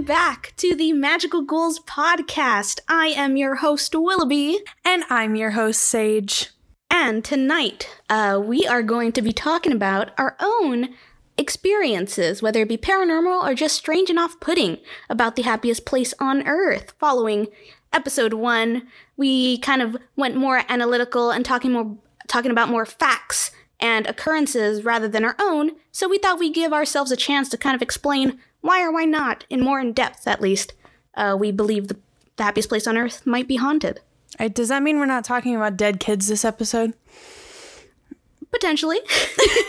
welcome back to the Magical Ghouls podcast. I am your host, Willaby. And I'm your host, Sage. And tonight, uh, we are going to be talking about our own experiences, whether it be paranormal or just strange and off putting, about the happiest place on earth. Following episode one, we kind of went more analytical and talking more talking about more facts and occurrences rather than our own, so we thought we'd give ourselves a chance to kind of explain why or why not, in more in depth at least, uh, we believe the, the happiest place on earth might be haunted. Does that mean we're not talking about dead kids this episode? Potentially.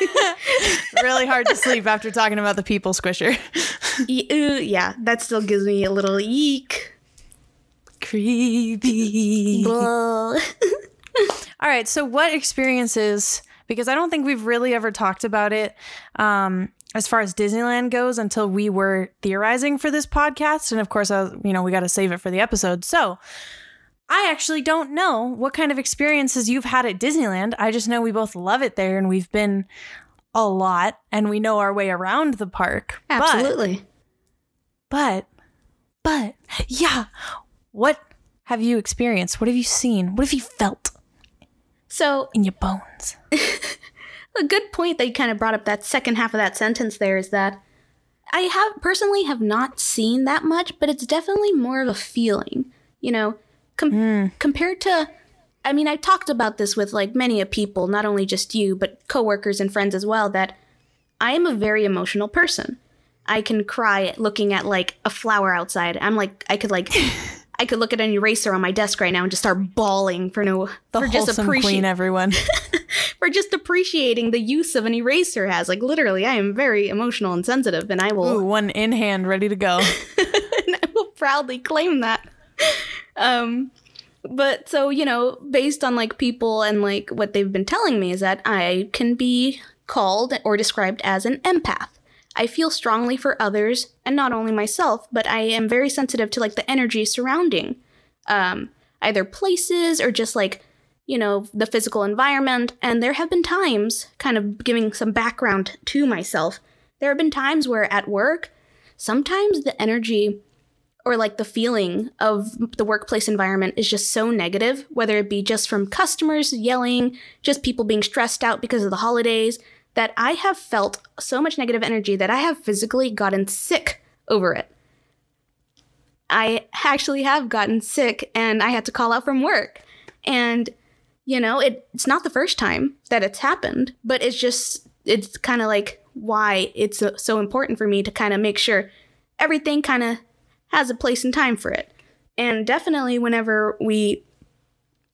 really hard to sleep after talking about the people squisher. yeah, that still gives me a little eek. Creepy. All right, so what experiences because I don't think we've really ever talked about it um, as far as Disneyland goes until we were theorizing for this podcast. And of course, I was, you know, we got to save it for the episode. So I actually don't know what kind of experiences you've had at Disneyland. I just know we both love it there and we've been a lot and we know our way around the park. Absolutely. But, but, but yeah, what have you experienced? What have you seen? What have you felt? So, in your bones. a good point that you kind of brought up that second half of that sentence there is that I have personally have not seen that much, but it's definitely more of a feeling, you know, com- mm. compared to I mean, I talked about this with like many of people, not only just you, but coworkers and friends as well that I am a very emotional person. I can cry looking at like a flower outside. I'm like I could like I could look at an eraser on my desk right now and just start bawling for no the for just appreciating everyone for just appreciating the use of an eraser has. Like literally, I am very emotional and sensitive, and I will Ooh, one in hand, ready to go. and I will proudly claim that. Um, but so you know, based on like people and like what they've been telling me is that I can be called or described as an empath. I feel strongly for others and not only myself, but I am very sensitive to like the energy surrounding um, either places or just like, you know, the physical environment. And there have been times, kind of giving some background to myself, there have been times where at work, sometimes the energy or like the feeling of the workplace environment is just so negative, whether it be just from customers yelling, just people being stressed out because of the holidays, that I have felt so much negative energy that I have physically gotten sick over it. I actually have gotten sick and I had to call out from work. And, you know, it, it's not the first time that it's happened, but it's just, it's kind of like why it's so, important for me to kind of make sure everything kind of has a place and time for it. And definitely whenever we,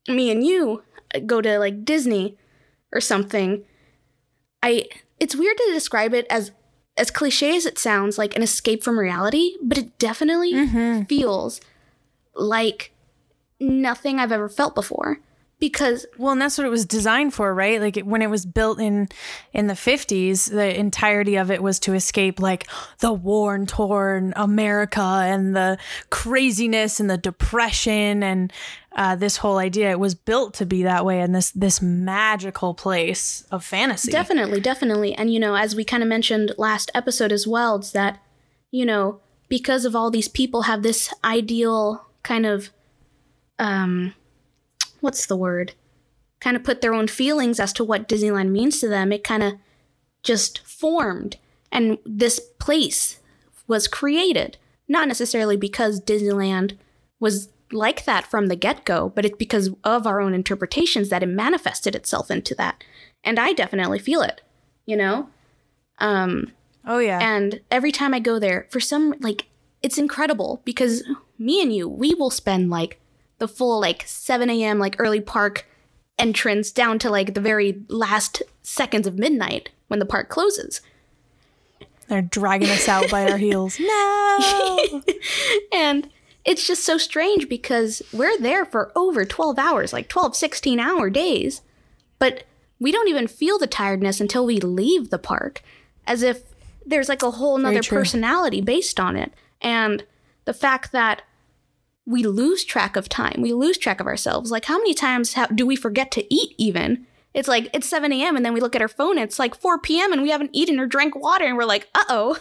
me and you, uh, go to like Disney or something, I it's weird to describe it as as cliche as it sounds like an escape from reality, but it definitely mm-hmm. feels like nothing I've ever felt before because well and that's what it was designed for right like when it was built in in the 50s the entirety of it was to escape like the war torn america and the craziness and the depression and uh, this whole idea it was built to be that way in this this magical place of fantasy definitely definitely and you know as we kind of mentioned last episode as well it's that you know because of all these people have this ideal kind of um what's the word? Kind of put their own feelings as to what Disneyland means to them. It kind of just formed. And this place was created, not necessarily because Disneyland was like that from the get go, but it's because of our own interpretations that it manifested itself into that. And I definitely feel it, you know? Um, oh, yeah. And every time I go there, for some, like, it's incredible because me and you, we will spend like the full like 7 a.m. like early park entrance down to like the very last seconds of midnight when the park closes. They're dragging us out by our heels. No. and it's just so strange because we're there for over 12 hours, like 12, 16 hour days. But we don't even feel the tiredness until we leave the park, as if there's like a whole nother personality based on it. And the fact that we lose track of time. We lose track of ourselves. Like, how many times do we forget to eat even? It's like, it's 7 a.m. and then we look at our phone, it's like 4 p.m. and we haven't eaten or drank water and we're like, uh oh.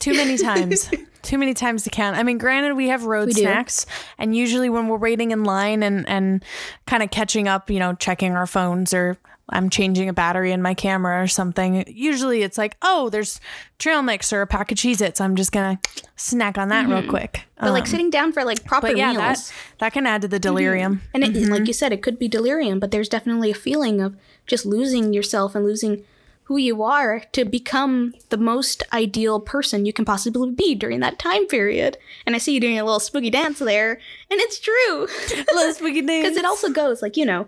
Too many times. Too many times to count. I mean, granted, we have road We do. snacks, and usually when we're waiting in line and and kind of catching up, you know, checking our phones or I'm changing a battery in my camera or something. Usually, it's like, oh, there's trail mix or a pack of Cheez-Its. I'm just gonna snack on that real mm-hmm. quick. But like Um, sitting down for like proper but yeah, meals. that that can add to the delirium. Mm-hmm. And it, like mm-hmm. you said, it could be delirium, but there's definitely a feeling of just losing yourself and losing who you are to become the most ideal person you can possibly be during that time period. And I see you doing a little spooky dance there, and it's true. A little spooky dance. Because it also goes like, you know,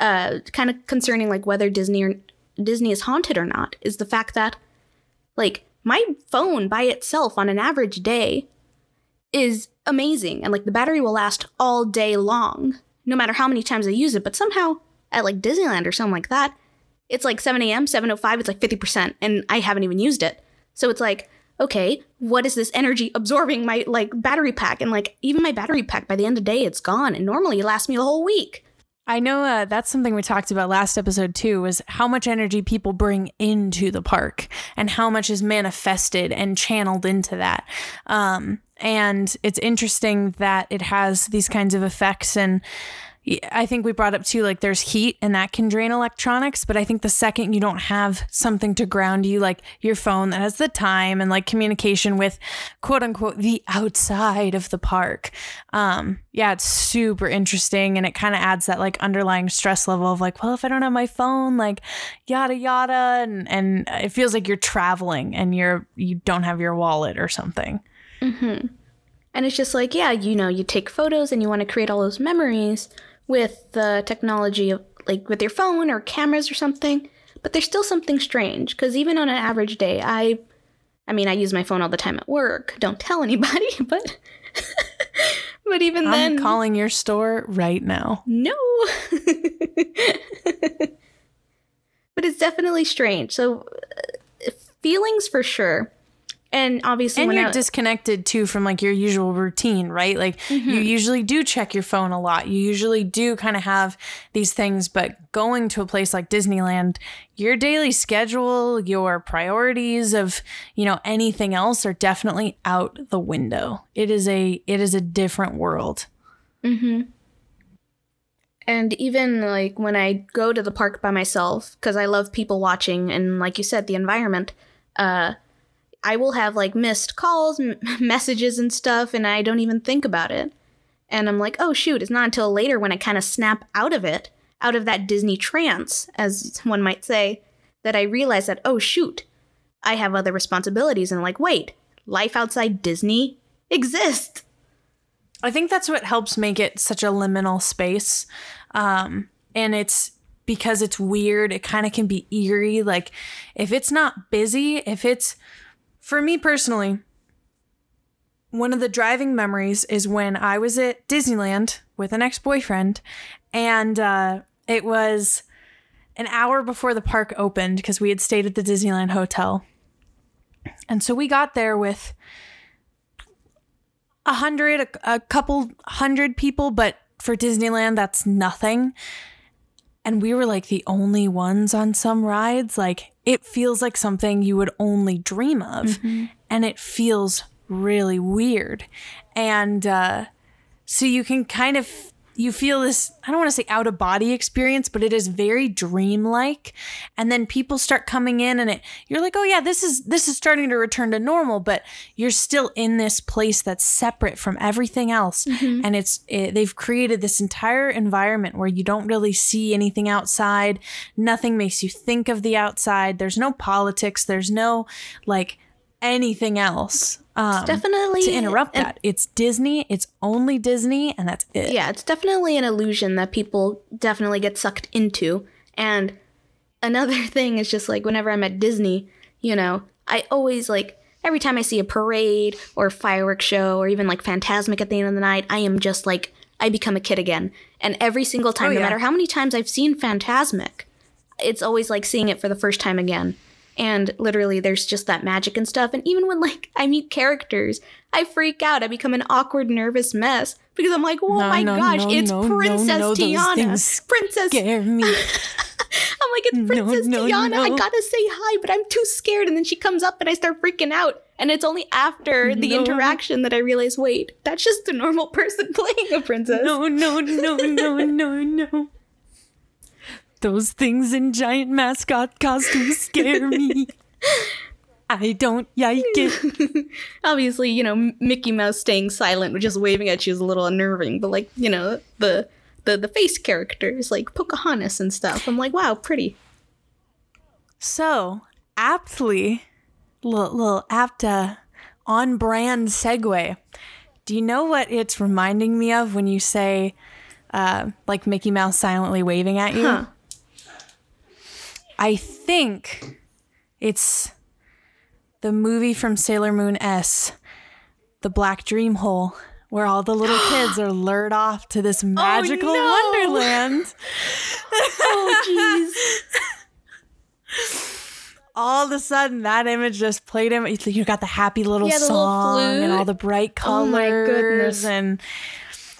uh, kind of concerning like whether Disney or Disney is haunted or not is the fact that like my phone by itself on an average day is amazing and like the battery will last all day long no matter how many times i use it but somehow at like disneyland or something like that it's like 7 a.m 7.05 it's like 50% and i haven't even used it. So it's like okay what is this energy absorbing my like battery pack? And like even my battery pack by the end of the day it's gone and normally it lasts me a whole week. I know uh, that's something we talked about last episode too was how much energy people bring into the park and how much is manifested and channeled into that. Um, and it's interesting that it has these kinds of effects and I think we brought up too, like there's heat and that can drain electronics. But I think the second you don't have something to ground you, like your phone that has the time and like communication with quote unquote the outside of the park, um, yeah, it's super interesting. And it kind of adds that like underlying stress level of like, well, if I don't have my phone, like yada yada. And, and it feels like you're traveling and you're, you don't have your wallet or something. And it's just like, yeah, you know, you take photos and you want to create all those memories with the technology of like with your phone or cameras or something. But there's still something strange because even on an average day, I, I mean, I use my phone all the time at work. Don't tell anybody, but, but even I'm then, calling your store right now. no. but it's definitely strange. So uh, feelings for sure. And obviously, and when you're I, disconnected too from like your usual routine right? Like you usually do check your phone a lot. You usually do kind of have these things but going to a place like disneyland your daily schedule your priorities of you know anything else are definitely out the window. It is a it is a different world. Mm-hmm. And even like when I go to the park by myself, because I love people watching and, like you said, the environment, uh, I will have like missed calls, m- messages, and stuff, and I don't even think about it. And I'm like, oh shoot, it's not until later when I kind of snap out of it, out of that Disney trance, as one might say, that I realize that, oh shoot, I have other responsibilities. And like, wait, life outside Disney exists. I think that's what helps make it such a liminal space. Um, and it's because it's weird, it kind of can be eerie. Like, if it's not busy, if it's, for me personally, one of the driving memories is when I was at Disneyland with an ex boyfriend, and uh, it was an hour before the park opened because we had stayed at the Disneyland Hotel. And so we got there with a hundred, a, a couple hundred people, but for Disneyland, that's nothing. And we were like the only ones on some rides. Like it feels like something you would only dream of. And it feels really weird. And uh, so you can kind of you feel this i don't want to say out of body experience but it is very dreamlike. And then people start coming in and it you're like oh yeah this is this is starting to return to normal but you're still in this place that's separate from everything else. Mm-hmm. And it's it, they've created this entire environment where you don't really see anything outside. Nothing makes you think of the outside. There's no politics. There's no like anything else um, Definitely to interrupt an- that. It's Disney. It's only Disney, and that's it. Yeah, it's definitely an illusion that people definitely get sucked into. And another thing is just like whenever I'm at Disney, you know, I always like every time I see a parade or a fireworks show or even like Fantasmic at the end of the night, I am just like I become a kid again. And every single time, Oh, no matter how many times I've seen Fantasmic, it's always like seeing it for the first time again. And literally, there's just that magic and stuff. And even when like I meet characters, I freak out. I become an awkward, nervous mess because I'm like, oh No, my no, gosh, no, it's Princess Tiana. Princess. Scare me. I'm like, it's Princess Tiana. I gotta say hi, but I'm too scared. And then she comes up and I start freaking out. And it's only after the interaction that I realize, wait, that's just a normal person playing a princess. No, no, no, no, no, no. Those things in giant mascot costumes scare me. I don't like it. Obviously, you know, Mickey Mouse staying silent, just waving at you is a little unnerving. But like, you know, the the the face characters like Pocahontas and stuff. I'm like, wow, pretty. So, aptly, little, little apt uh, on brand segue. Do you know what it's reminding me of when you say, uh, like Mickey Mouse silently waving at you? Huh. I think it's the movie from Sailor Moon S, The Black Dream Hole, where all the little kids are lured off to this oh, magical no. wonderland. Oh, jeez. all of a sudden that image just played him. You got the happy little Yeah, the little song and all the bright colors. Oh my goodness. And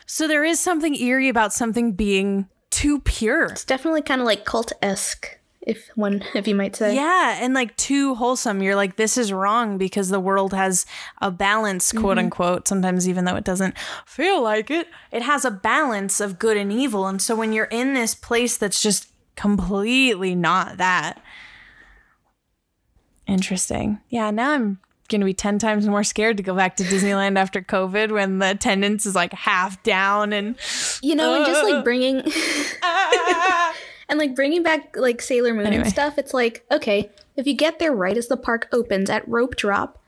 so there is something eerie about something being too pure. It's definitely kind of like cult esque, if one, if you might say. Yeah, and like too wholesome. You're like, this is wrong because the world has a balance, quote Mm-hmm. unquote. Sometimes, even though it doesn't feel like it, it has a balance of good and evil. And so when you're in this place that's just completely not that, interesting. Yeah, now I'm going to be 10 times more scared to go back to Disneyland after COVID when the attendance is like half down and You know, and just Uh. like bringing and like bringing back like Sailor Moon Anyway. and stuff. It's like okay, if you get there right as the park opens at rope drop,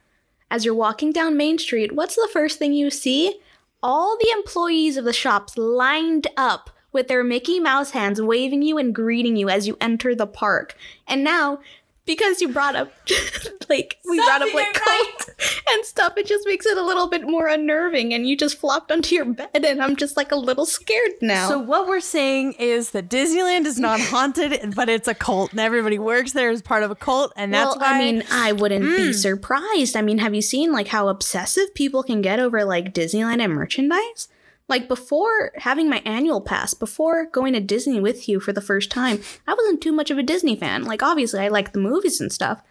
as you're walking down Main Street, what's the first thing you see? All the employees of the shops lined up with their Mickey Mouse hands waving you and greeting you as you enter the park. And now, because you brought up like we brought up like cult and stuff, it just makes it a little bit more unnerving and you just flopped onto your bed and I'm just like a little scared now. So what we're saying is that Disneyland is not haunted, but it's a cult, and everybody works there as part of a cult, and that's well, why. I mean, I wouldn't be mm. surprised. I mean, have you seen like how obsessive people can get over like Disneyland and merchandise? Like before having my annual pass, before going to Disney with you for the first time, I wasn't too much of a Disney fan. Like obviously I like the movies and stuff.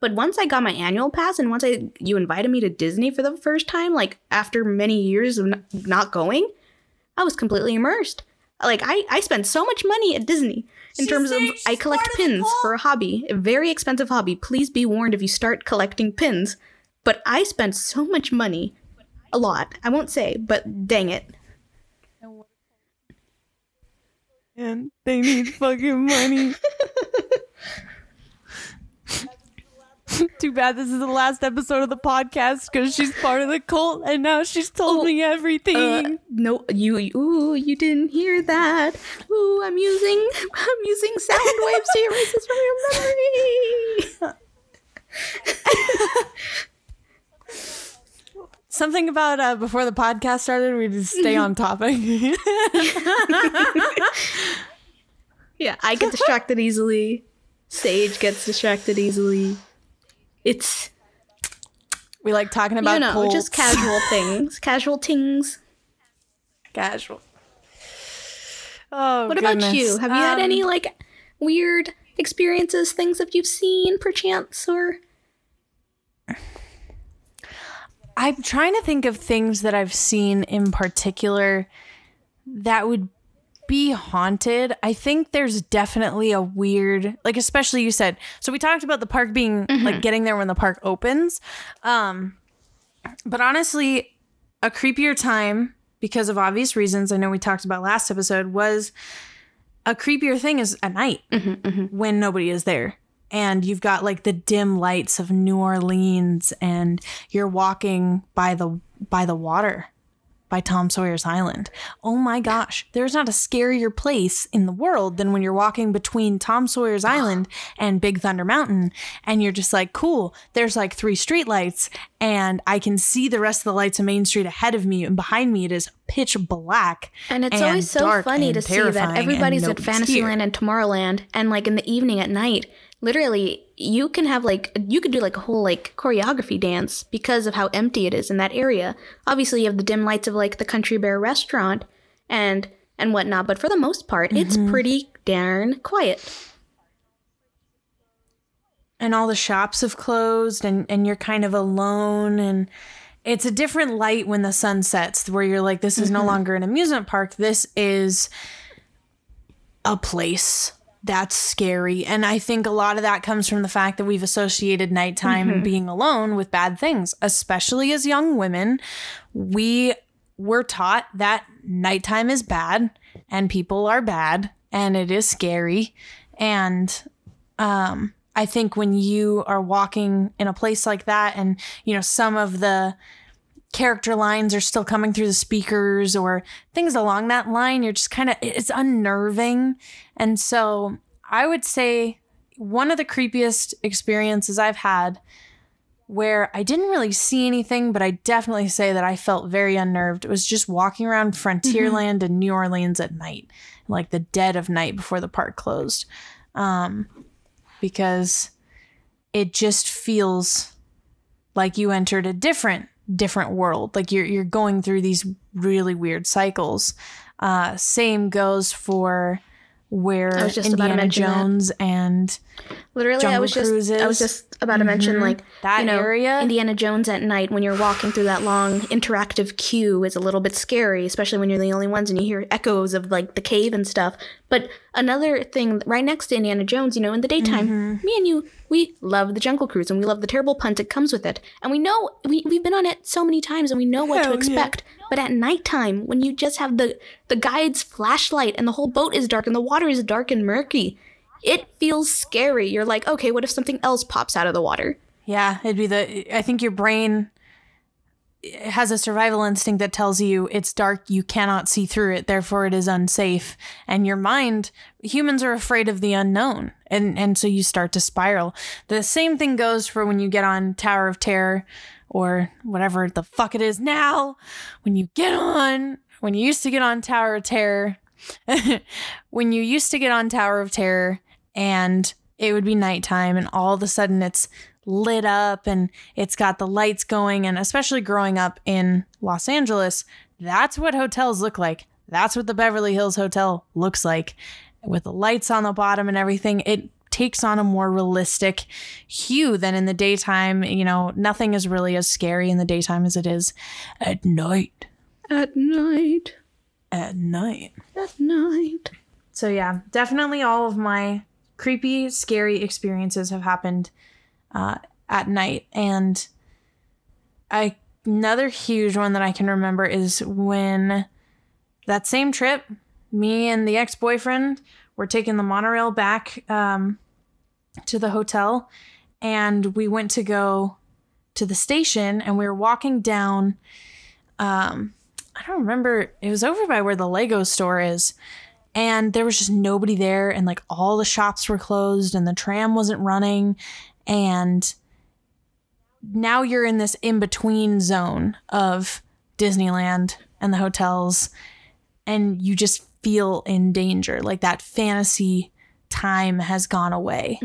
But once I got my annual pass and once I you invited me to Disney for the first time, like after many years of not going, I was completely immersed. Like I, I spent so much money at Disney in terms of I collect pins for a hobby, a very expensive hobby. Please be warned if you start collecting pins. But I spent so much money, a lot. I won't say, but dang it. And they need fucking money. Too bad this is the last episode of the podcast because she's part of the cult and now she's told me everything. Uh, no, you, you, ooh, you didn't hear that. Ooh, I'm using, I'm using sound waves to erase this from your memory. Something about uh, before the podcast started, we just stay on topic. Yeah, I get distracted easily. Sage gets distracted easily. It's we like talking about you know cults. just casual things, casual things. casual. Oh, What about you? Have you had Um, any like weird experiences, things that you've seen, perchance, or I'm trying to think of things that I've seen in particular that would be haunted. I think there's definitely a weird, like especially you said. So we talked about the park being mm-hmm. like getting there when the park opens. Um but honestly, a creepier time because of obvious reasons I know we talked about last episode was a creepier thing is at night mm-hmm, mm-hmm. when nobody is there and you've got like the dim lights of New Orleans and you're walking by the by the water by Tom Sawyer's Island. Oh my gosh, there's not a scarier place in the world than when you're walking between Tom Sawyer's ah. Island and Big Thunder Mountain and you're just like, cool, there's like three street lights and I can see the rest of the lights of Main Street ahead of me and behind me it is pitch black. and it's and always so funny to see that everybody's at Fantasyland and Tomorrowland, and like in the evening at night, literally you can have like you could do like a whole like choreography dance because of how empty it is in that area. Obviously, you have the dim lights of like the Country Bear restaurant and and whatnot, but for the most part, it's Mm-hmm. pretty darn quiet. and all the shops have closed and and you're kind of alone and it's a different light when the sun sets where you're like this is no longer an amusement park this is a place that's scary. And i think a lot of that comes from the fact that we've associated nighttime and being alone with bad things especially as young women. We were taught that nighttime is bad and people are bad and it is scary. And um I think when you are walking in a place like that and you know some of the character lines are still coming through the speakers or things along that line you're just kind of it's unnerving and so I would say one of the creepiest experiences I've had where I didn't really see anything, but I definitely say that I felt very unnerved. It was just walking around Frontierland in New Orleans at night, like the dead of night before the park closed. Um, because it just feels like you entered a different different world. Like you're you're going through these really weird cycles. Uh, same goes for where I was just about to Indiana mention that. Jones and Literally, I Jungle was just I was just about to mention like That you know, area? Indiana Jones at night when you're walking through that long interactive queue is a little bit scary, especially when you're the only ones and you hear echoes of like the cave and stuff. But another thing right next to Indiana Jones, you know, in the daytime, Mm-hmm. me and you, we love the Jungle Cruise and we love the terrible punt that comes with it, and we know we we've been on it so many times and we know what Hell to yeah. expect. But at nighttime, when you just have the the guide's flashlight and the whole boat is dark and the water is dark and murky, it feels scary. You're like, okay, what if something else pops out of the water? Yeah, it'd be the. I think your brain has a survival instinct that tells you it's dark, you cannot see through it, therefore it is unsafe. And your mind, humans are afraid of the unknown, and and so you start to spiral. The same thing goes for when you get on Tower of Terror, or whatever the fuck it is now. When you get on, when you used to get on Tower of Terror, when you used to get on Tower of Terror and it would be nighttime and all of a sudden it's lit up and it's got the lights going and especially growing up in Los Angeles, that's what hotels look like. That's what the Beverly Hills Hotel looks like with the lights on the bottom and everything. It takes on a more realistic hue than in the daytime. You know, nothing is really as scary in the daytime as it is at night. At night. At night. At night. So yeah, definitely all of my creepy, scary experiences have happened uh, at night, and I another huge one that I can remember is when that same trip, me and the ex boyfriend were taking the monorail back um, to the hotel, and we went to go to the station, and we were walking down. Um, I don't remember. It was over by where the Lego store is and there was just nobody there and like all the shops were closed and the tram wasn't running and now you're in this in between zone of Disneyland and the hotels and you just feel in danger. Like that fantasy time has gone away.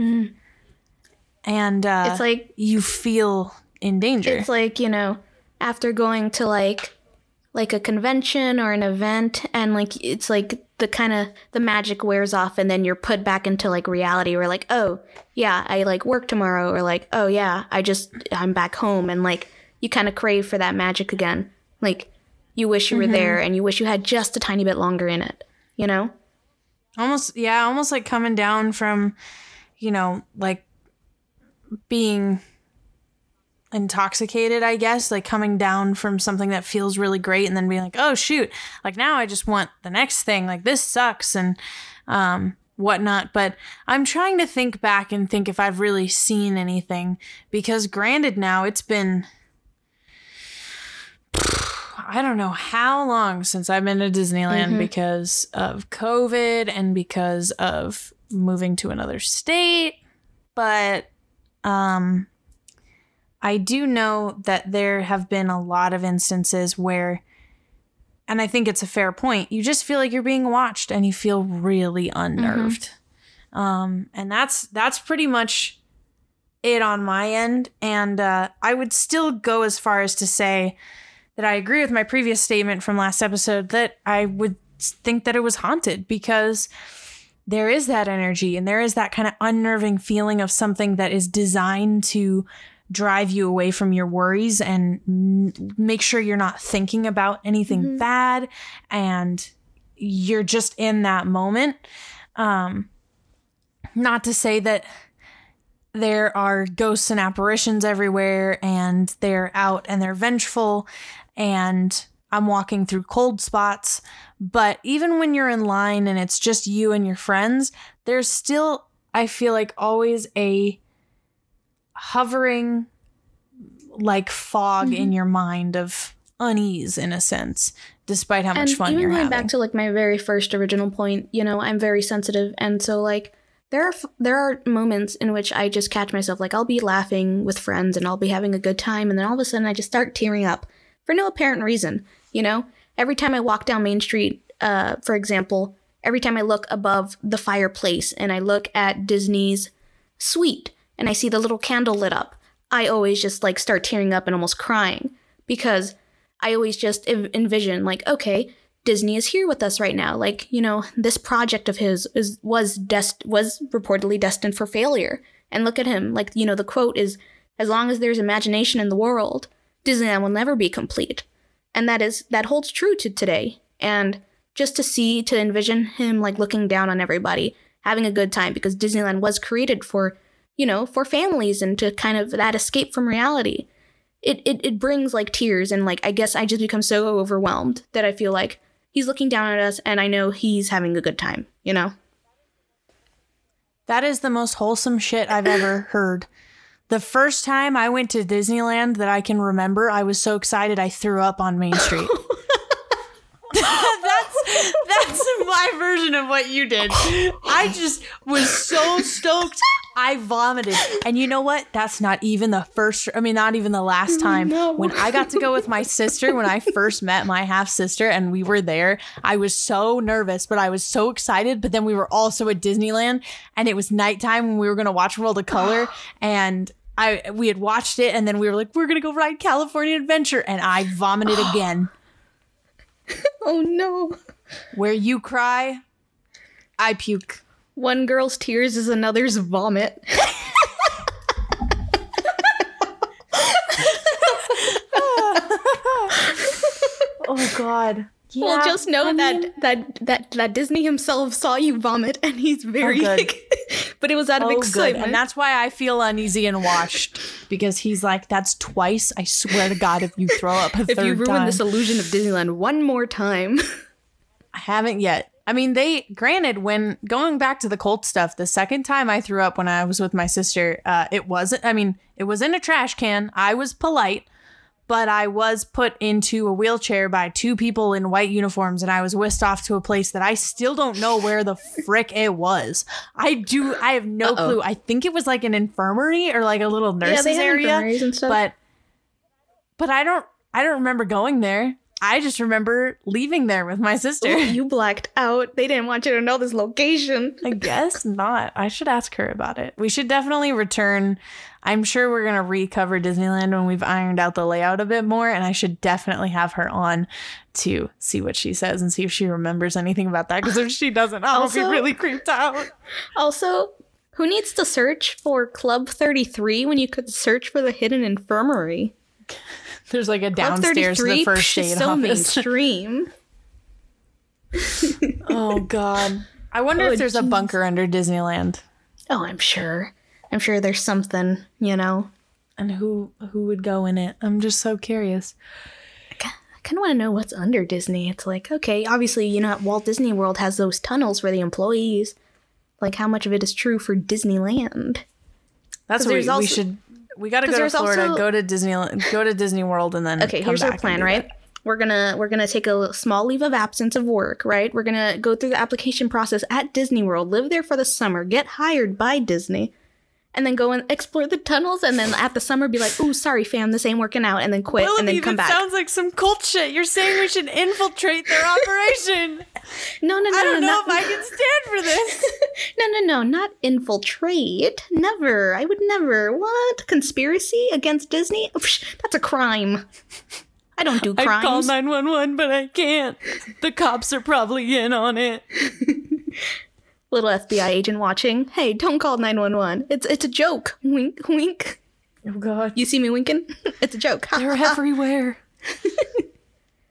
And uh It's like you feel in danger. It's like, you know, after going to like like a convention or an event and like it's like the kind of the magic wears off and then you're put back into like reality where like, oh, yeah, I like work tomorrow or like, oh yeah, I just I'm back home and like you kind of crave for that magic again. Like you wish you were mm-hmm. there and you wish you had just a tiny bit longer in it, you know? almost yeah almost like coming down from you know like being intoxicated i guess like coming down from something that feels really great and then being like oh shoot like now i just want the next thing like this sucks and um whatnot but i'm trying to think back and think if i've really seen anything because granted now it's been I don't know how long since I've been to Disneyland because of COVID and because of moving to another state. But um I do know that there have been a lot of instances where and I think it's a fair point. You just feel like you're being watched and you feel really unnerved. Um and that's that's pretty much it on my end and uh I would still go as far as to say that I agree with my previous statement from last episode that I would think that it was haunted because there is that energy and there is that kind of unnerving feeling of something that is designed to drive you away from your worries and m- make sure you're not thinking about anything bad and you're just in that moment. Um, not to say that there are ghosts and apparitions everywhere and they're out and they're vengeful and I'm walking through cold spots. But even when you're in line and it's just you and your friends, there's still, I feel like, always a hovering, like fog in your mind of unease in a sense, despite how much fun even you're going having. back to like my very first original point, you know, I'm very sensitive, and so like there are f- there are moments in which I just catch myself like I'll be laughing with friends and I'll be having a good time, and then all of a sudden I just start tearing up for no apparent reason. You know, every time I walk down Main Street, uh, for example, every time I look above the fireplace and I look at Disney's suite and I see the little candle lit up, I always just like start tearing up and almost crying because I always just envision like, okay, Disney is here with us right now. Like, you know, this project of his is was dest was reportedly destined for failure. And look at him. Like, you know, the quote is as long as there's imagination in the world, Disneyland will never be complete. And that is that holds true to today. And just to see to envision him like looking down on everybody, having a good time because Disneyland was created for, you know, for families and to kind of that escape from reality it, it it brings like tears and like I guess I just become so overwhelmed that I feel like he's looking down at us and I know he's having a good time, you know? That is the most wholesome shit I've ever heard. The first time I went to Disneyland that I can remember, I was so excited I threw up on Main Street. that's that's my version of what you did. I just was so stoked. I vomited. And you know what? That's not even the first I mean not even the last time when I got to go with my sister when I first met my half sister and we were there. I was so nervous, but I was so excited, but then we were also at Disneyland and it was nighttime when we were going to watch World of Color and I we had watched it and then we were like we're going to go ride California Adventure and I vomited again. Oh no. Where you cry, I puke. One girl's tears is another's vomit. Oh God. Yeah, well, just know I that mean- that that that Disney himself saw you vomit and he's oh, very good. but it was out of Oh, good. excitement. And that's why I feel uneasy and washed because he's like, "That's twice. I swear to God, if you throw up a if third you ruin time, this illusion of Disneyland one more time. I haven't yet." I mean, they granted when going back to the cult stuff, the second time I threw up when I was with my sister, uh, it wasn't. I mean, it was in a trash can. I was polite, but I was put into a wheelchair by two people in white uniforms, and I was whisked off to a place that I still don't know where the frick it was. I do. I have no Uh-oh. clue. I think it was like an infirmary or like a little nurses they have area, infirmaries and stuff. but but I don't. I don't remember going there. I just remember leaving there with my sister. you blacked out. They didn't want you to know this location. I guess not. I should ask her about it. We should definitely return. I'm sure we're going to recover Disneyland when we've ironed out the layout a bit more. And I should definitely have her on to see what she says and see if she remembers anything about that. Because if she doesn't, I'll Also- be really creeped out. Also, who needs to search for Club 33 when you could search for the hidden infirmary? There's like a downstairs to the 33 first psh, aid so office. mainstream. oh, God. I wonder Oh, if there's a bunker under Disneyland. Oh, I'm sure. I'm sure there's something, you know. And who who would go in it? I'm just so curious. I kind of want to know what's under Disney. It's like, okay, obviously, you know, Walt Disney World has those tunnels for the employees. Like, how much of it is true for Disneyland? That's what we, there's we should. We got to go to Florida, also- go to Disneyland, go to Disney World, and then Okay, here's our plan, right? that. We're gonna we're gonna take a small leave of absence of work, right? We're gonna go through the application process at Disney World, live there for the summer, get hired by Disney, and then go and explore the tunnels, and then at the summer be like, "Ooh, sorry, fam, this ain't working out," and then quit, and then Willaby, come back. sounds like some cult shit. You're saying we should infiltrate their operation. no, no, no, I don't no, know not- if I can stand for this. no, no, no, not infiltrate. Never. I would never. What conspiracy against Disney? Psh, That's a crime. I don't do crimes. I call 911, but I can't. The cops are probably in on it. Little FBI agent watching. Hey, don't call 911. It's it's a joke. Wink wink. Oh god. You see me winking? it's a joke. They're everywhere.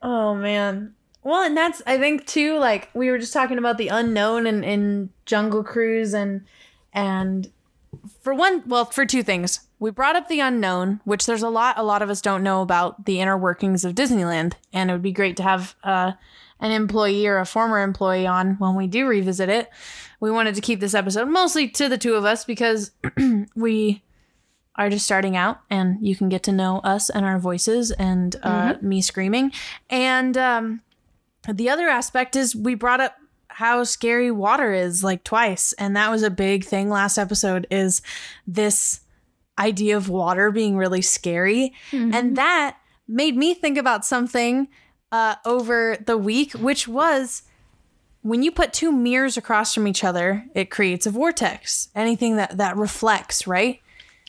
oh man. Well, and that's I think too. Like we were just talking about the unknown and in Jungle Cruise and and for one, well, for two things, we brought up the unknown, which there's a lot a lot of us don't know about the inner workings of Disneyland, and it would be great to have uh, an employee or a former employee on when we do revisit it. We wanted to keep this episode mostly to the two of us because we are just starting out and you can get to know us and our voices and uh, me screaming. And um, the other aspect is we brought up how scary water is like twice. And that was a big thing last episode is this idea of water being really scary. And that made me think about something uh, over the week, which was when you put two mirrors across from each other, it creates a vortex. Anything that that reflects, right?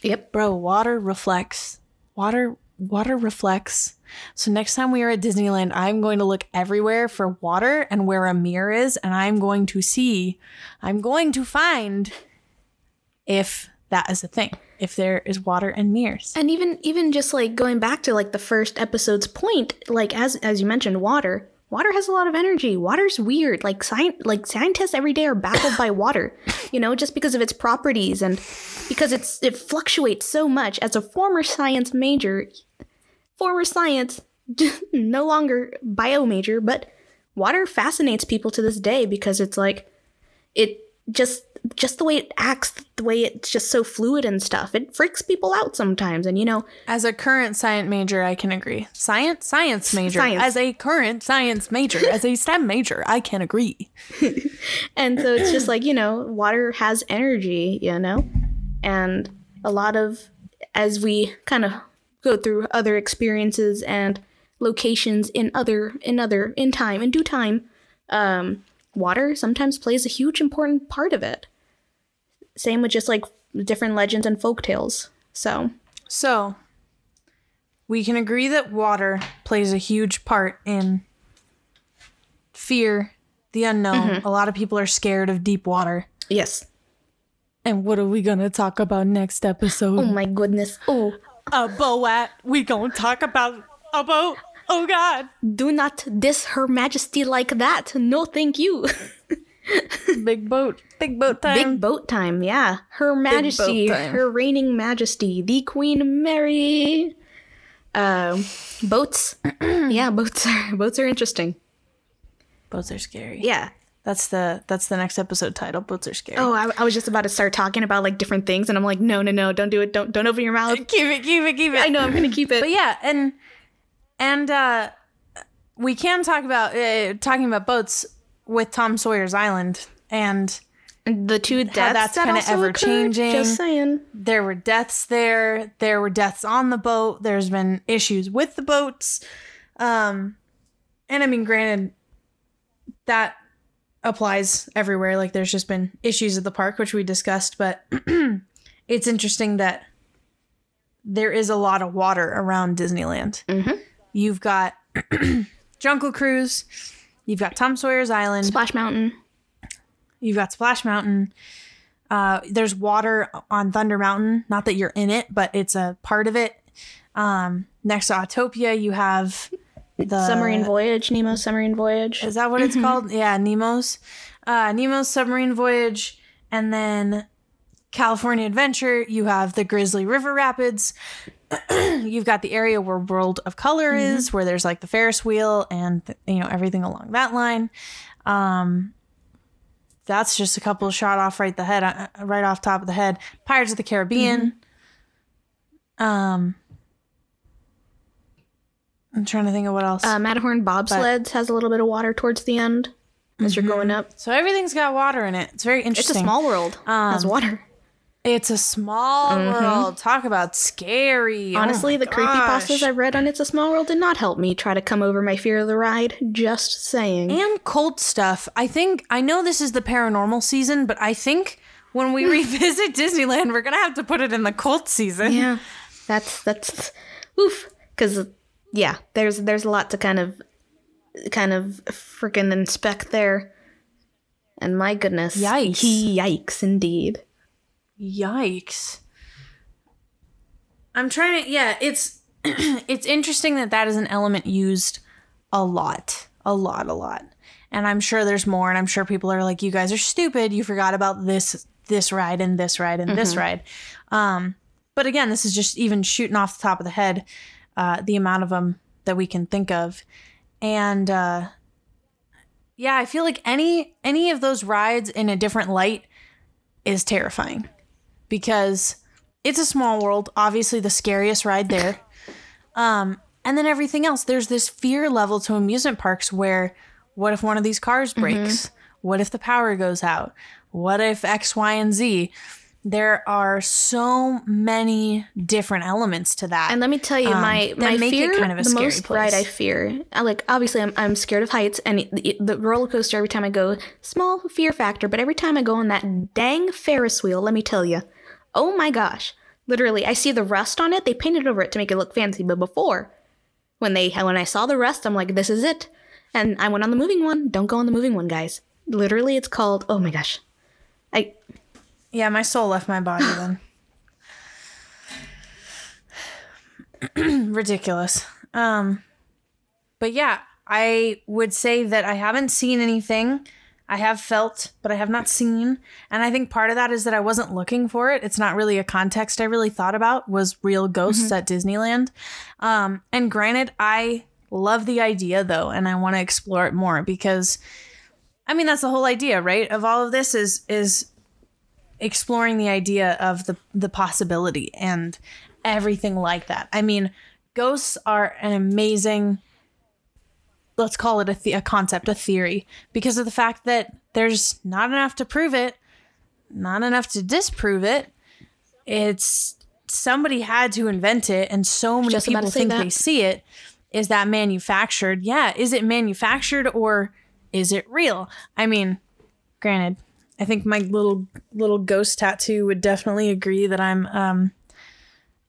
Yep. Bro, water reflects. Water water reflects. So next time we are at Disneyland, I'm going to look everywhere for water and where a mirror is and I'm going to see I'm going to find if that is a thing. If there is water and mirrors. And even even just like going back to like the first episode's point, like as as you mentioned, water. Water has a lot of energy. Water's weird. Like sci- like scientists every day are baffled by water, you know, just because of its properties and because it's it fluctuates so much. As a former science major, former science, no longer bio major, but water fascinates people to this day because it's like it just just the way it acts, the way it's just so fluid and stuff. It freaks people out sometimes, and you know, As a current science major, I can agree. Science science major. Science. As a current science major, as a STEM major, I can agree. and so it's just like you know, water has energy, you know, and a lot of as we kind of go through other experiences and locations in other in other in time in due time, um, water sometimes plays a huge important part of it. Same with just like different legends and folk tales. So So, we can agree that water plays a huge part in fear, the unknown. Mm-hmm. A lot of people are scared of deep water. yes. And what are we going to talk about next episode? Oh my goodness. Oh, a boat. We going to talk about a boat. Oh God. do not diss Her Majesty like that. No, thank you. Big boat. Big boat time. Big boat time, yeah. Her Majesty. Her reigning Majesty, the Queen Mary. Um, boats. yeah, boats are boats are interesting. Boats are scary. Yeah. That's the that's the next episode title. Boats are scary. Oh, I, I was just about to start talking about like different things, and I'm like, no, no, no, don't do it. Don't don't open your mouth. keep it, keep it, keep it. I know I'm gonna keep it. But yeah, and and uh we can talk about uh, talking about boats with Tom Sawyer's Island and the two deaths that's that kinda also ever-changing. Just saying. there were deaths there there were deaths on the boat there's been issues with the boats um and i mean granted that applies everywhere like there's just been issues at the park which we discussed but it's interesting that there is a lot of water around disneyland Mhm. you've got jungle cruise you've got tom sawyer's island Splash Mountain. You've got Splash Mountain. Uh, there's water on Thunder Mountain. Not that you're in it, but it's a part of it. Um, next to Autopia, you have the Submarine Voyage, Nemo's Submarine Voyage. Is that what it's called? Yeah, Nemo's. Uh, Nemo's Submarine Voyage, and then California Adventure. You have the Grizzly River Rapids. You've got the area where World of Color is, where there's like the Ferris wheel and you know everything along that line. Um, that's just a couple shot off right the head, uh, right off top of the head. Pirates of the Caribbean. Um, I'm trying to think of what else. Uh, Matterhorn bobsleds has a little bit of water towards the end as you're going up. so everything's got water in it. It's very interesting. It's a small world. has water. It's a small mm-hmm. world. Talk about scary. Oh Honestly, my the gosh. creepypastas I've read on It's a Small World did not help me try to come over my fear of the ride. Just saying. and cult stuff. I think I know this is the paranormal season, but I think when we hmm. revisit Disneyland, we're gonna have to put it in the cult season. yeah, that's that's oof. Because yeah, there's there's a lot to kind of kind of freaking inspect there. And my goodness. Yikes. Yikes indeed. Yikes. I'm trying to yeah, it's it's interesting that that is an element used a lot. A lot, a lot. And I'm sure there's more and I'm sure people are like you guys are stupid. You forgot about this this ride and this ride and this ride. Um but again, this is just even shooting off the top of the head uh the amount of them that we can think of. And uh yeah, I feel like any any of those rides in a different light is terrifying because it's a small world, obviously the scariest ride there. Um, and then everything else, there's this fear level to amusement parks where what if one of these cars breaks? What if the power goes out? What if X, Y, and Z? There are so many different elements to that. And let me tell you, my Um, my make it fear, kind of a the scary most place. ride I fear, I like obviously I'm I'm scared of heights, and the, the roller coaster every time I go, small fear factor, but every time I go on that dang Ferris wheel, let me tell you, oh my gosh, literally, I see the rust on it. They painted over it to make it look fancy, but before, when they when I saw the rust, I'm like, this is it, and I went on the moving one. Don't go on the moving one, guys. Literally, it's called. Oh my gosh, I Yeah, my soul left my body then. Ridiculous. Um but yeah, I would say that I haven't seen anything. I have felt, but I have not seen. And I think part of that is that I wasn't looking for it. It's not really a context I really thought about was real ghosts at Disneyland. Um and granted, I love the idea though, and I want to explore it more because I mean that's the whole idea, right? Of all of this is is exploring the idea of the the possibility and everything like that. I mean, ghosts are an amazing let's call it a, the- a concept, a theory, because of the fact that there's not enough to prove it, not enough to disprove it. It's somebody had to invent it, and so many Just people think that. they see it. Is that manufactured? Yeah. Is it manufactured or is it real? I mean, granted, I think my little little ghost tattoo would definitely agree that I'm um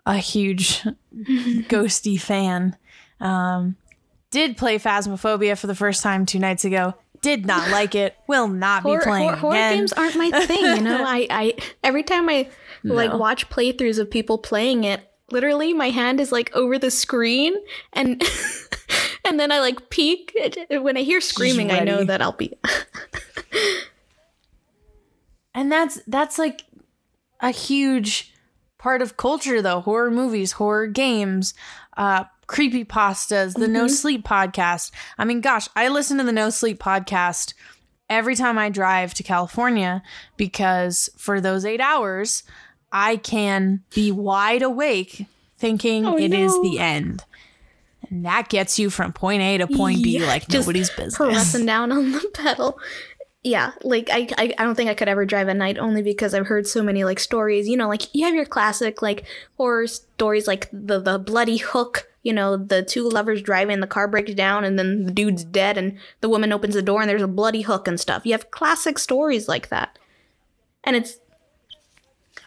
a huge ghosty fan. Um did play Phasmophobia for the first time two nights ago. Did not like it. Will not horror, be playing horror, horror games aren't my thing you know i i every time i like watch playthroughs of people playing it literally my hand is like over the screen and and then i like peek when i hear screaming i know that i'll be And that's that's like a huge part of culture though. Horror movies, horror games, uh creepy pastas, the No mm-hmm. Sleep podcast. I mean, gosh, I listen to the No Sleep podcast every time I drive to California because for those 8 hours, I can be wide awake thinking Oh, it is no. the end. And that gets you from point A to point B Yeah, like nobody's business. pressing down on the pedal yeah like I, I i don't think i could ever drive at night only because i've heard so many like stories you know like you have your classic like horror stories like the the bloody hook you know the two lovers driving the car breaks down and then the dude's dead and the woman opens the door and there's a bloody hook and stuff you have classic stories like that and it's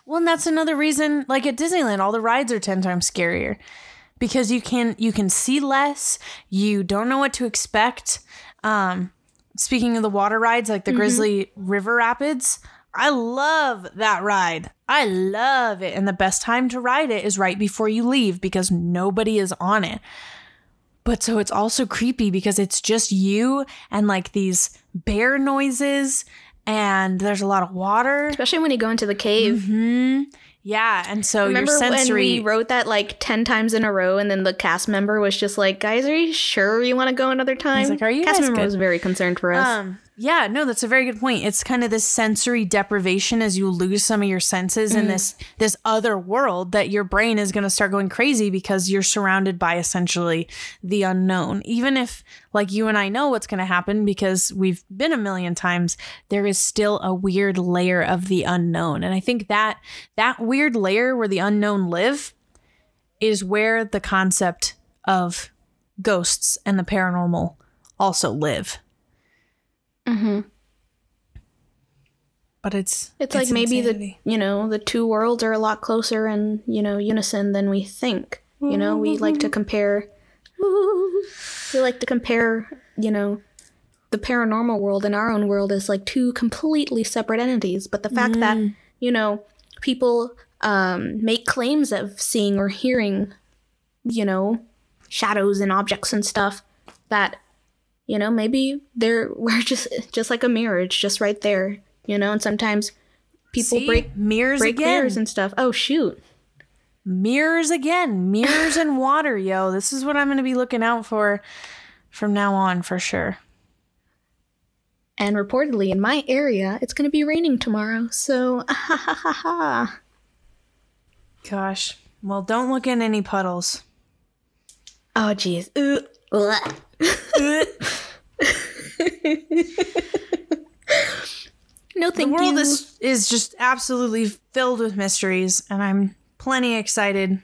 Well, and that's another reason. Like at Disneyland, all the rides are ten times scarier because you can you can see less. You don't know what to expect. Um, speaking of the water rides, like the mm-hmm. Grizzly River Rapids, I love that ride. I love it, and the best time to ride it is right before you leave because nobody is on it. But so it's also creepy because it's just you and like these bear noises, and there's a lot of water. especially when you go into the cave mm-hmm. Yeah, and so remember your sensory. when we wrote that like 10 times in a row and then the cast member was just like guys are you sure you want to go another time like, "Are you cast guys member good?" was very concerned for us um, yeah, no, that's a very good point. It's kind of this sensory deprivation as you lose some of your senses in mm. this this other world that your brain is going to start going crazy because you're surrounded by essentially the unknown. Even if like you and I know what's going to happen because we've been a million times, there is still a weird layer of the unknown. And I think that that weird layer where the unknown live is where the concept of ghosts and the paranormal also live. Hmm But it's It's, like maybe the you know the two worlds are a lot closer and you know unison than we think. You know, we like to compare. We like to compare. You know, the paranormal world and our own world as like two completely separate entities. But the fact that, you know, people um, make claims of seeing or hearing, you know, shadows and objects and stuff that, you know, maybe they're we're just just like a mirror, it's just right there, you know, and sometimes people See? break mirrors break again. mirrors and stuff. Oh shoot. mirrors again. Mirrors and water, yo. This is what I'm going to be looking out for from now on for sure. And reportedly in my area, it's gonna be raining tomorrow, so ha ha ha ha. Gosh. Well, don't look in any puddles. Oh jeez. Ooh. No The thank world you. is is just absolutely filled with mysteries, and I'm plenty excited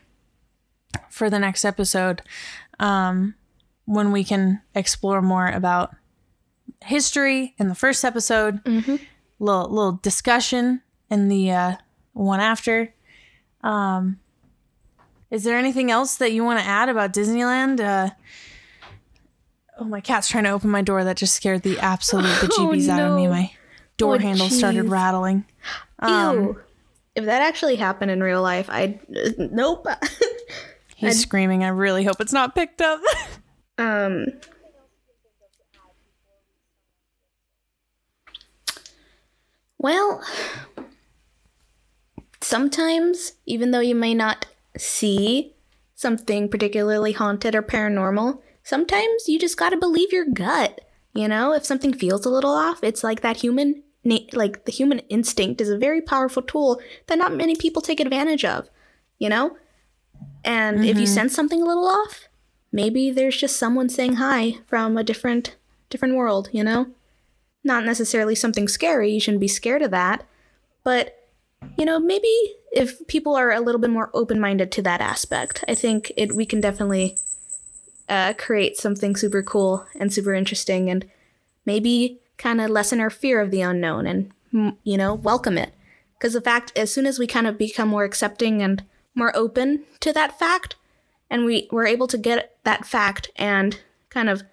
for the next episode um, when we can explore more about history in the first episode. Mhm. Little little discussion in the uh, one after. Um, is there anything else that you want to add about Disneyland? Uh, oh, my cat's trying to open my door. That just scared the absolute bejeebies out of me. My door Oh, handle started rattling. Um, Ew. If that actually happened in real life, I'd nope. He's screaming. I really hope it's not picked up. um. Well, sometimes, even though you may not see something particularly haunted or paranormal, sometimes you just gotta believe your gut. You know, if something feels a little off, it's like that human, na- like the human instinct is a very powerful tool that not many people take advantage of. You know, and if you mm-hmm. sense something a little off, maybe there's just someone saying hi from a different different world. You know, not necessarily something scary. You shouldn't be scared of that, but you know, maybe if people are a little bit more open minded to that aspect, I think it we can definitely uh, create something super cool and super interesting, and maybe kind of lessen our fear of the unknown and you know welcome it. Because the fact, as soon as we kind of become more accepting and more open to that fact, and we we're able to get that fact and kind of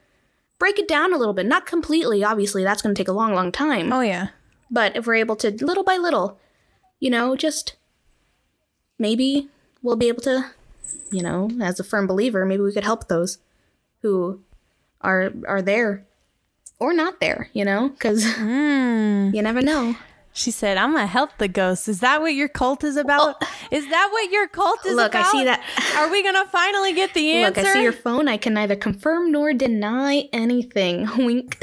break it down a little bit, not completely, obviously, that's going to take a long, long time. oh yeah. But if we're able to, little by little, you know, just maybe we'll be able to, you know, as a firm believer, maybe we could help those who are are there or not there, you know, because Mm. you never know. She said, "I'm gonna help the ghosts." Is that what your cult is about? Is that what your cult is about? Look, I see that- Are we gonna finally get the answer? Look? I see your phone. I can neither confirm nor deny anything. Wink.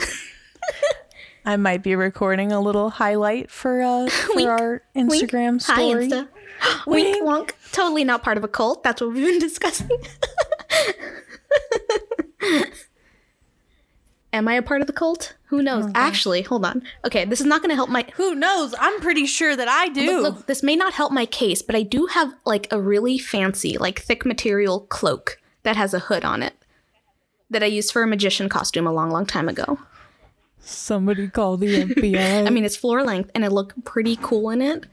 I might be recording a little highlight for uh for Wink. our Wink. Instagram Hi, story. Insta. Wink, wonk. Totally not part of a cult. That's what we've been discussing. Am I a part of the cult? Who knows? Actually, hold on. Okay, this is not going to help my. Who knows? I'm pretty sure that I do. Look, look, this may not help my case, but I do have like a really fancy, like thick material cloak that has a hood on it that I used for a magician costume a long, long time ago. Somebody call the FBI. I mean, it's floor length and I look pretty cool in it.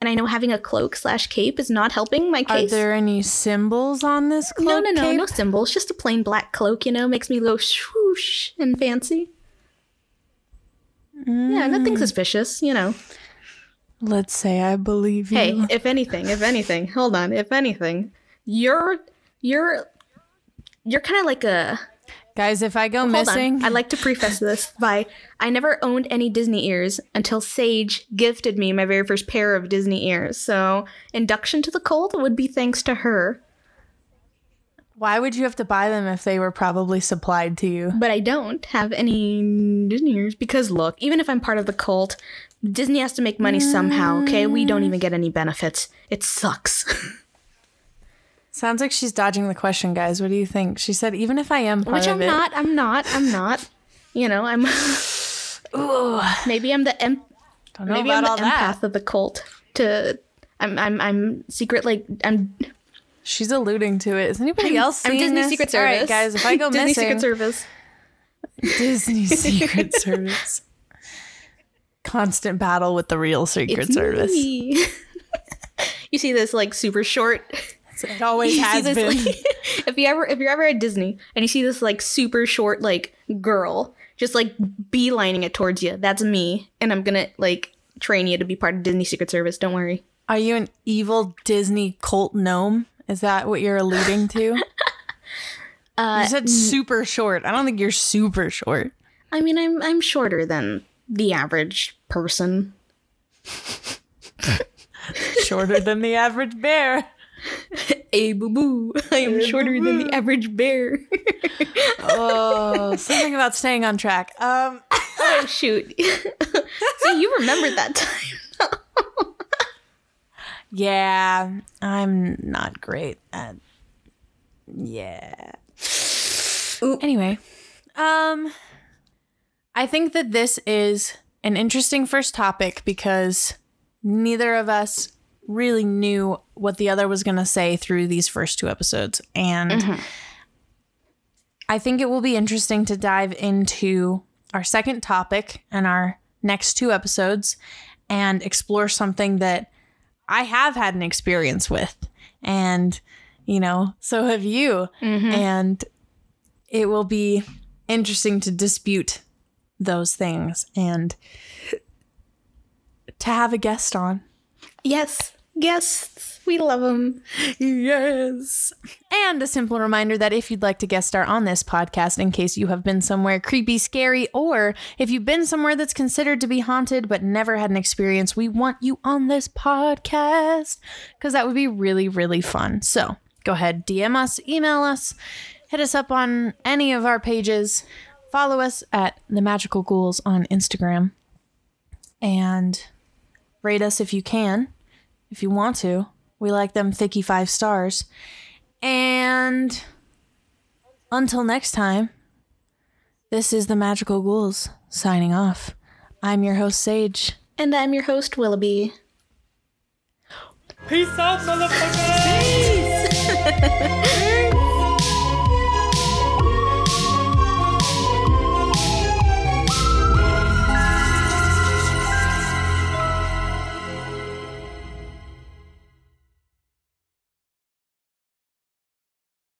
And I know having a cloak slash cape is not helping my case. Are there any symbols on this cloak? no, no, no, cape? no symbols. Just a plain black cloak, you know, makes me go swoosh and fancy. Yeah, nothing mm. suspicious, you know. Let's say I believe you. Hey, if anything, if anything, hold on, if anything, you're you're you're kind of like a Guys, if I go Hold missing. I'd like to preface this by I never owned any Disney ears until Sage gifted me my very first pair of Disney ears. So induction to the cult would be thanks to her. why would you have to buy them if they were probably supplied to you? But I don't have any Disney ears because look, even if I'm part of the cult, Disney has to make money somehow, okay? We don't even get any benefits. It sucks. Sounds like she's dodging the question, guys. What do you think? She said, even if I am part Which I'm not. I'm not. I'm not. You know, I'm Ooh, maybe I'm the em- don't know maybe about I'm all the that. empath of the cult. To I'm I'm I'm secret like I'm She's alluding to it. Is anybody I'm, else I'm Disney this? Secret Service. right, guys. If I go Disney missing, Secret Service. Disney Secret Service. Constant battle with the real Secret It's Service. you see this like super short It always You has this, been. like- if you ever if you're ever at Disney and you see this like super short like girl just like beelining it towards you, that's me, and I'm gonna like train you to be part of Disney Secret Service. Don't worry. Are you an evil Disney cult gnome? Is that what you're alluding to? Uh, you said super short. I don't think you're super short. I mean, I'm I'm shorter than the average person. Shorter than the average bear. Hey, boo boo! I am shorter than the average bear. Oh, something about staying on track. Um, oh shoot! See, you remembered that time. yeah, I'm not great at. Yeah. Anyway, um, I think that this is an interesting first topic because neither of us really knew what the other was going to say through these first two episodes, and. Mm-hmm. I think it will be interesting to dive into our second topic and our next two episodes and explore something that I have had an experience with. And, you know, so have you. Mm-hmm. And it will be interesting to dispute those things and to have a guest on. Yes, guests, we love them. Yes. And a simple reminder that if you'd like to guest star on this podcast, in case you have been somewhere creepy, scary, or if you've been somewhere that's considered to be haunted but never had an experience, we want you on this podcast because that would be really, really fun. So go ahead, DM us, email us, hit us up on any of our pages, follow us at the Magical Ghouls on Instagram, and rate us if you can, if you want to. We like them thicky five stars. And until next time, this is the Magical Ghouls signing off. I'm your host, Sage. And I'm your host, Willaby. Peace out, motherfuckers!